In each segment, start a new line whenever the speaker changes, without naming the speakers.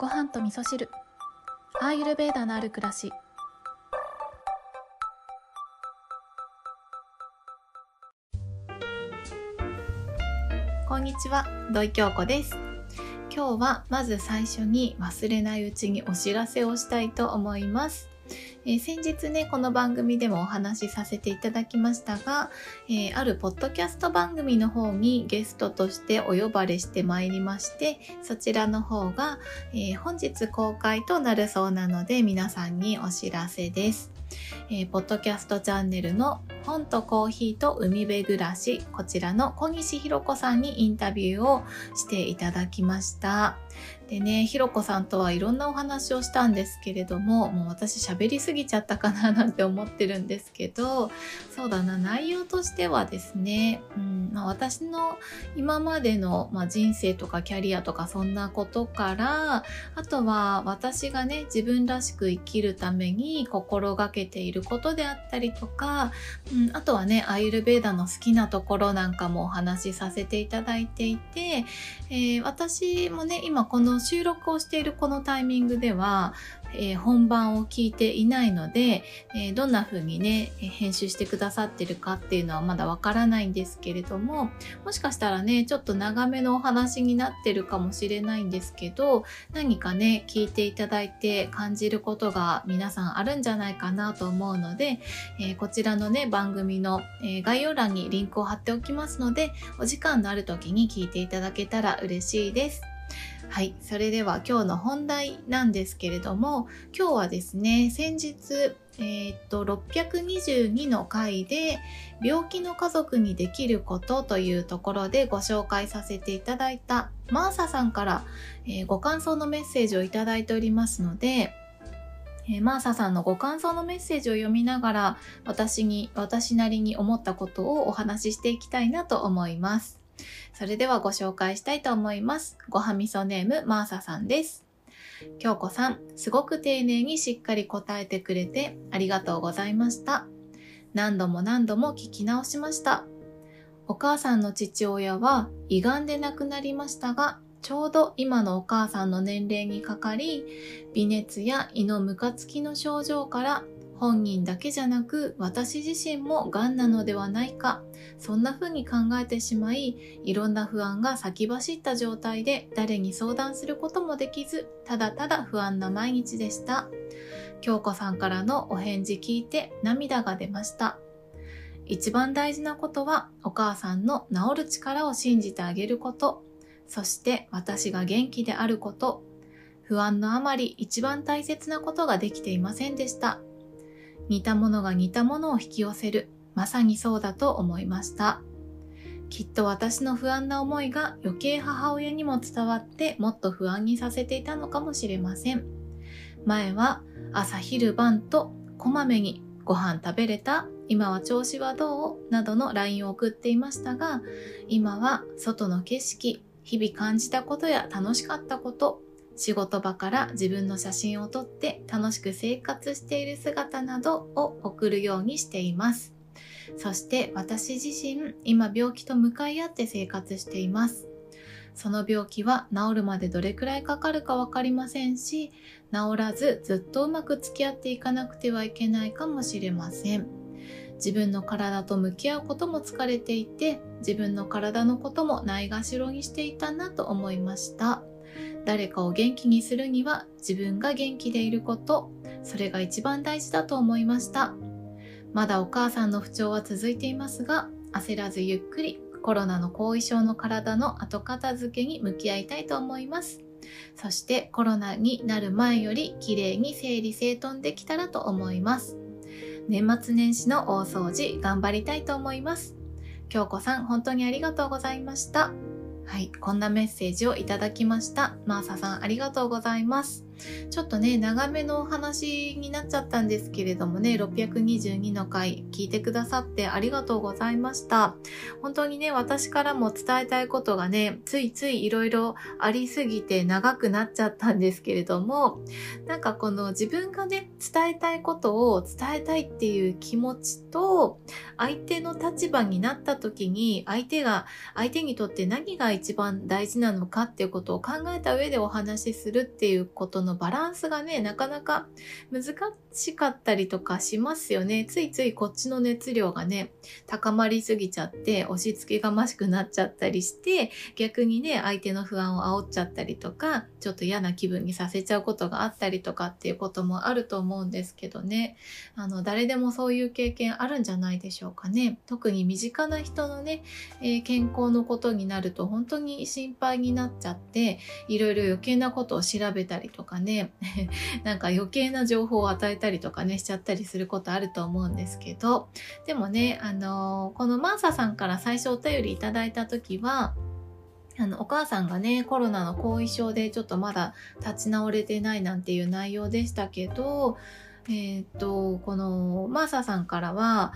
ご飯と味噌汁。アーユルベーダのある暮らし。こんにちは土井京子です。今日はまず最初に忘れないうちにお知らせをしたいと思います。えー、先日ねこの番組でもお話しさせていただきましたが、えー、あるポッドキャスト番組の方にゲストとしてお呼ばれしてまいりましてそちらの方が、えー、本日公開となるそうなので皆さんにお知らせです。えー、ポッドキャストチャンネルの本とコーヒーと海辺暮らしこちらの小西弘子さんにインタビューをしていただきました。でね、ひろこさんとはいろんなお話をしたんですけれども、もう私喋りすぎちゃったかななんて思ってるんですけど、そうだな、内容としてはですね、うんまあ、私の今までの、まあ、人生とかキャリアとかそんなことから、あとは私がね、自分らしく生きるために心がけていることであったりとか、うん、あとはね、アイルベーダの好きなところなんかもお話しさせていただいていて、えー、私もね、今この収録をしているこのタイミングでは、えー、本番を聞いていないので、えー、どんな風にね、編集してくださってるかっていうのはまだわからないんですけれども、もしかしたらね、ちょっと長めのお話になってるかもしれないんですけど、何かね、聞いていただいて感じることが皆さんあるんじゃないかなと思うので、えー、こちらのね、番組の、え概要欄にリンクを貼っておきますので、お時間のある時に聞いていただけたら嬉しいです。はい。それでは今日の本題なんですけれども、今日はですね、先日、えー、っと、622の回で、病気の家族にできることというところでご紹介させていただいた、マーサさんから、えー、ご感想のメッセージをいただいておりますので、えー、マーサさんのご感想のメッセージを読みながら、私に、私なりに思ったことをお話ししていきたいなと思います。それではご紹介したいと思います。ごはみそネームマーサさんです。京子さん、すごく丁寧にしっかり答えてくれてありがとうございました。何度も何度も聞き直しました。お母さんの父親は胃がんで亡くなりましたが、ちょうど今のお母さんの年齢にかかり、微熱や胃のムカつきの症状から本人だけじゃなく私自身も癌なのではないかそんな風に考えてしまいいろんな不安が先走った状態で誰に相談することもできずただただ不安な毎日でした。京子さんからのお返事聞いて涙が出ました。一番大事なことはお母さんの治る力を信じてあげること。そして私が元気であること。不安のあまり一番大切なことができていませんでした。似たものが似たものを引き寄せる。まさにそうだと思いました。きっと私の不安な思いが余計母親にも伝わってもっと不安にさせていたのかもしれません。前は朝昼晩とこまめにご飯食べれた今は調子はどう？などの LINE を送っていましたが、今は外の景色、日々感じたことや楽しかったこと、仕事場から自分の写真を撮って楽しく生活している姿などを送るようにしています。そして私自身、今病気と向かい合って生活しています。その病気は治るまでどれくらいかかるかわかりませんし、治らずずっとうまく付き合っていかなくてはいけないかもしれません。自分の体と向き合うことも疲れていて、自分の体のこともないがしろにしていたなと思いました。誰かを元気にするには自分が元気でいること、それが一番大事だと思いました。まだお母さんの不調は続いていますが、焦らずゆっくりコロナの後遺症の体の後片付けに向き合いたいと思います。そしてコロナになる前より綺麗に整理整頓できたらと思います。年末年始の大掃除頑張りたいと思います。京子さん本当にありがとうございました。はい、こんなメッセージをいただきました。マーサさんありがとうございます。ちょっとね、長めのお話になっちゃったんですけれどもね、622の回聞いてくださってありがとうございました。本当にね、私からも伝えたいことがね、ついついいろいろありすぎて長くなっちゃったんですけれども、なんかこの自分がね、伝えたいことを伝えたいっていう気持ちと、相手の立場になった時に、相手が、相手にとって何が一番大事なのかっていうことを考えた上でお話しするっていうことののバランスがね、なかなか難しかったりとかしますよね。ついついこっちの熱量がね、高まりすぎちゃって、押し付けがましくなっちゃったりして、逆にね、相手の不安を煽っちゃったりとか、ちょっと嫌な気分にさせちゃうことがあったりとかっていうこともあると思うんですけどね。あの、誰でもそういう経験あるんじゃないでしょうかね。特に身近な人のね、えー、健康のことになると本当に心配になっちゃって、いろいろ余計なことを調べたりとかね、なんか余計な情報を与えたりとかね、しちゃったりすることあると思うんですけど、でもね、あのー、このマーサさんから最初お便りいただいた時は、あの、お母さんがね、コロナの後遺症でちょっとまだ立ち直れてないなんていう内容でしたけど、えっ、と、このマーサさんからは、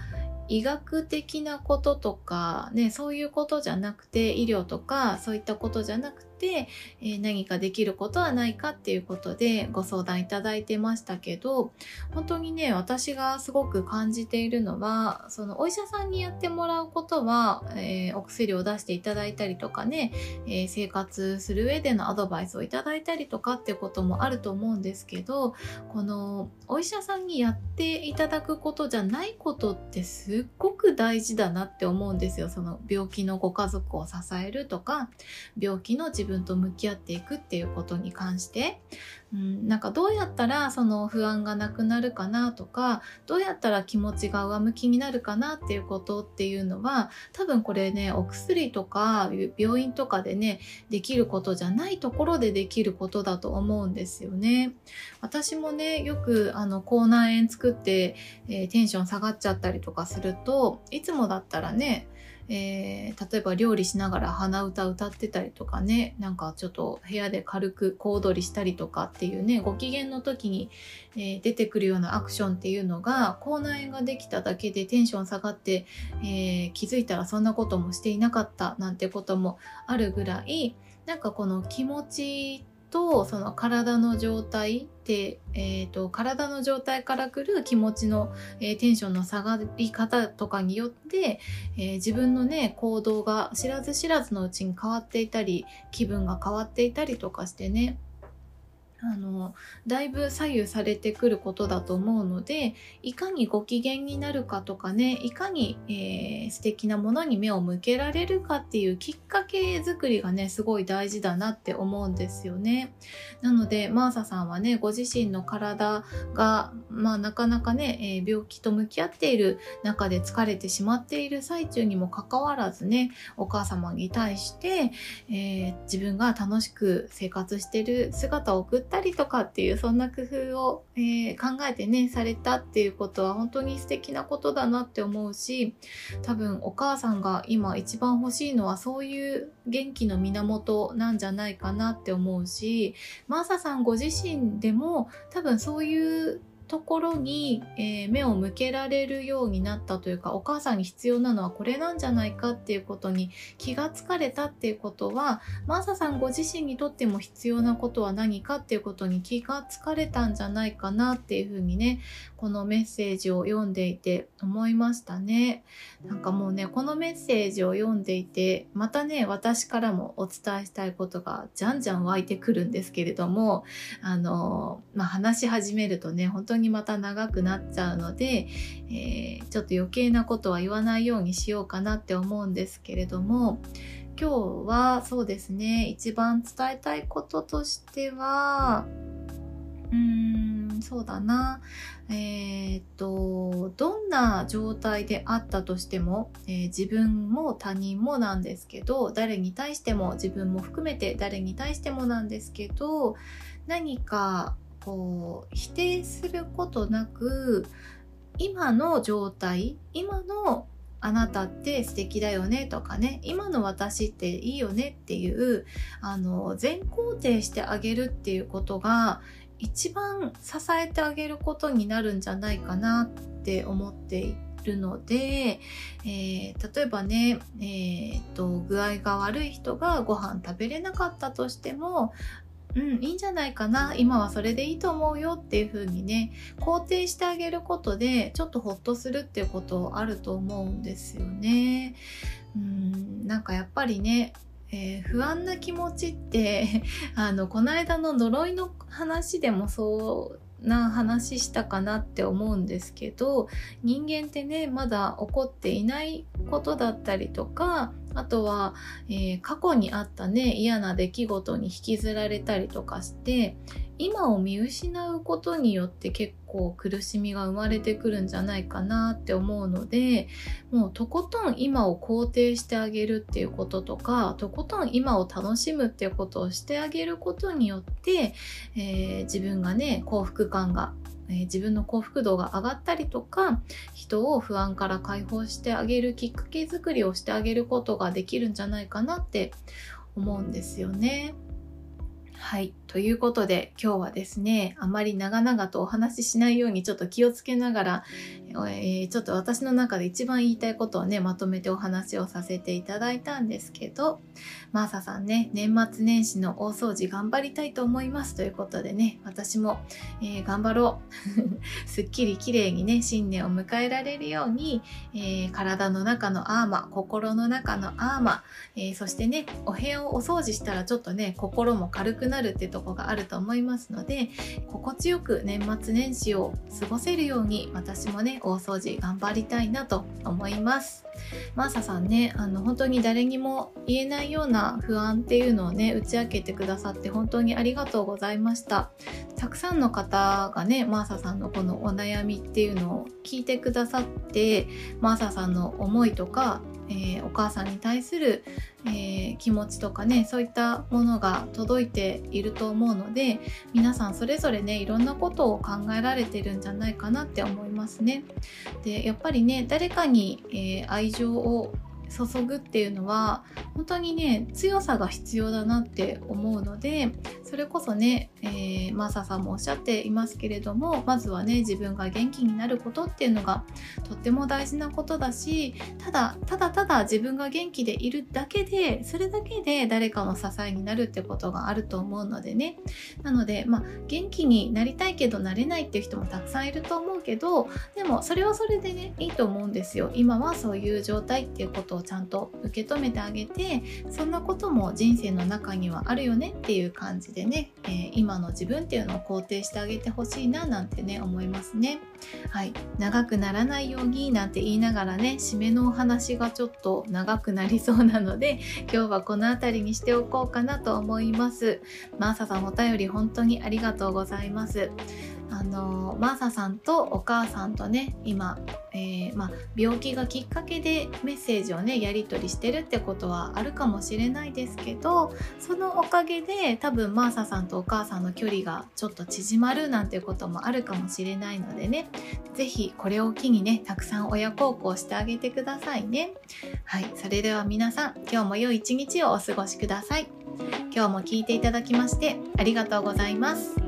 医学的なこととか、ね、そういうことじゃなくて、医療とかそういったことじゃなくて、えー、何かできることはないかっていうことでご相談いただいてましたけど、本当にね、私がすごく感じているのは、そのお医者さんにやってもらうことは、えー、お薬を出していただいたりとかね、えー、生活する上でのアドバイスをいただいたりとかってこともあると思うんですけど、このお医者さんにやっていただくことじゃないことってすっごく大事だなって思うんですよ。その病気のご家族を支えるとか、病気の自分と向き合っていくっていうことに関して、うん、なんかどうやったらその不安がなくなるかなとかどうやったら気持ちが上向きになるかなっていうことっていうのは多分これねお薬とか病院とかでねできることじゃないところでできることだと思うんですよね。私もねよくあの口内炎作って、えー、テンション下がっちゃったりとかするといつもだったらねえー、例えば料理しながら鼻歌歌ってたりとかねなんかちょっと部屋で軽く小躍りしたりとかっていうねご機嫌の時に、えー、出てくるようなアクションっていうのが口内炎ができただけでテンション下がって、えー、気づいたらそんなこともしていなかったなんてこともあるぐらいなんかこの気持ちってとその体の状態で、えーと、体の状態からくる気持ちの、えー、テンションの下がり方とかによって、えー、自分のね行動が知らず知らずのうちに変わっていたり気分が変わっていたりとかしてね。あのだいぶ左右されてくることだと思うのでいかにご機嫌になるかとかねいかに、えー、素敵なものに目を向けられるかっていうきっかけ作りがねすごい大事だなって思うんですよね。なのでマーサさんはねご自身の体が、まあ、なかなかね、えー、病気と向き合っている中で疲れてしまっている最中にもかかわらずねお母様に対して、えー、自分が楽しく生活してる姿を送っったりとかっていうそんな工夫を、えー、考えてねされたっていうことは本当に素敵なことだなって思うし多分お母さんが今一番欲しいのはそういう元気の源なんじゃないかなって思うしマーサさんご自身でも多分そういうところに、えー、目を向けられるようになったというかお母さんに必要なのはこれなんじゃないかっていうことに気がつかれたっていうことはマーサさんご自身にとっても必要なことは何かっていうことに気がつかれたんじゃないかなっていうふうにねこのメッセージを読んでいて思いましたね。なんかもうねこのメッセージを読んでいてまたね私からもお伝えしたいことがじゃんじゃん湧いてくるんですけれどもあのまあ話し始めるとね本当当にまた長くなっちゃうので、えー、ちょっと余計なことは言わないようにしようかなって思うんですけれども今日はそうですね一番伝えたいこととしてはうーんそうだな。えー、っとどんな状態であったとしても、えー、自分も他人もなんですけど誰に対しても自分も含めて誰に対してもなんですけど何かこう否定することなく今の状態今のあなたって素敵だよねとかね今の私っていいよねっていうあの全肯定してあげるっていうことが一番支えてあげることになるんじゃないかなって思っているので、えー、例えばね、えーと、と具合が悪い人がご飯食べれなかったとしてもうん、いいんじゃないかな今はそれでいいと思うよっていう風にね肯定してあげることでちょっとホッとするっていうことあると思うんですよね。うんなんかやっぱりねえー、不安な気持ちって あのこの間の呪いの話でもそうな話したかなって思うんですけど人間ってねまだ起こっていないことだったりとかあとは、えー、過去にあったね嫌な出来事に引きずられたりとかして今を見失うことによって結構苦しみが生まれてくるんじゃないかなって思うのでもうとことん今を肯定してあげるっていうこととかとことん今を楽しむっていうことをしてあげることによって、えー、自分がね幸福感がえー、自分の幸福度が上がったりとか人を不安から解放してあげるきっかけづくりをしてあげることができるんじゃないかなって思うんですよね。はい。ということで今日はですね、あまり長々とお話ししないようにちょっと気をつけながら、え、ちょっと私の中で一番言いたいことをね、まとめてお話をさせていただいたんですけど、マーサさんね、年末年始の大掃除頑張りたいと思いますということでね、私も、えー、頑張ろう。すっきり綺麗にね、新年を迎えられるように、えー、体の中のアーマー、心の中のアーマ、えー、そしてね、お部屋をお掃除したらちょっとね、心も軽くなるってとこがあると思いますので、心地よく年末年始を過ごせるように、私もね、大掃除頑張りたいなと思います。マーサさんね、あの、本当に誰にも言えないような不安っていうのをね、打ち明けてくださって本当にありがとうございました。たくさんの方がね、マーサさんのこのお悩みっていうのを聞いてくださって、マーサさんの思いとか、えー、お母さんに対する、えー、気持ちとかねそういったものが届いていると思うので皆さんそれぞれねいろんなことを考えられてるんじゃないかなって思いますね。でやっぱりね誰かに、えー、愛情を注ぐっていうのは本当にね強さが必要だなって思うのでそれこそね、えー、マーサさんもおっしゃっていますけれどもまずはね自分が元気になることっていうのがとっても大事なことだしただただただ自分が元気でいるだけでそれだけで誰かの支えになるってことがあると思うのでね。なのでまあ元気になりたいけどなれないっていう人もたくさんいると思うけどでもそれはそれでねいいと思うんですよ。今はそういう状態っていうことをちゃんと受け止めてあげてそんなことも人生の中にはあるよねっていう感じでね、えー、今の自分っていうのを肯定してあげてほしいななんてね思いますね。はい、長くならないようになんて言いながらね締めのお話がちょっと長くなりそうなので今日はこの辺りにしておこうかなと思います。マーサさんお便り本当にありがとうございます。あのマーサさんとお母さんとね今、えー、ま、病気がきっかけでメッセージをねやり取りしてるってことはあるかもしれないですけどそのおかげで多分マーサさんとお母さんの距離がちょっと縮まるなんてこともあるかもしれないのでね是非これを機にねたくさん親孝行してあげてくださいねはいそれでは皆さん今日も良い一日をお過ごしください今日も聞いていただきましてありがとうございます。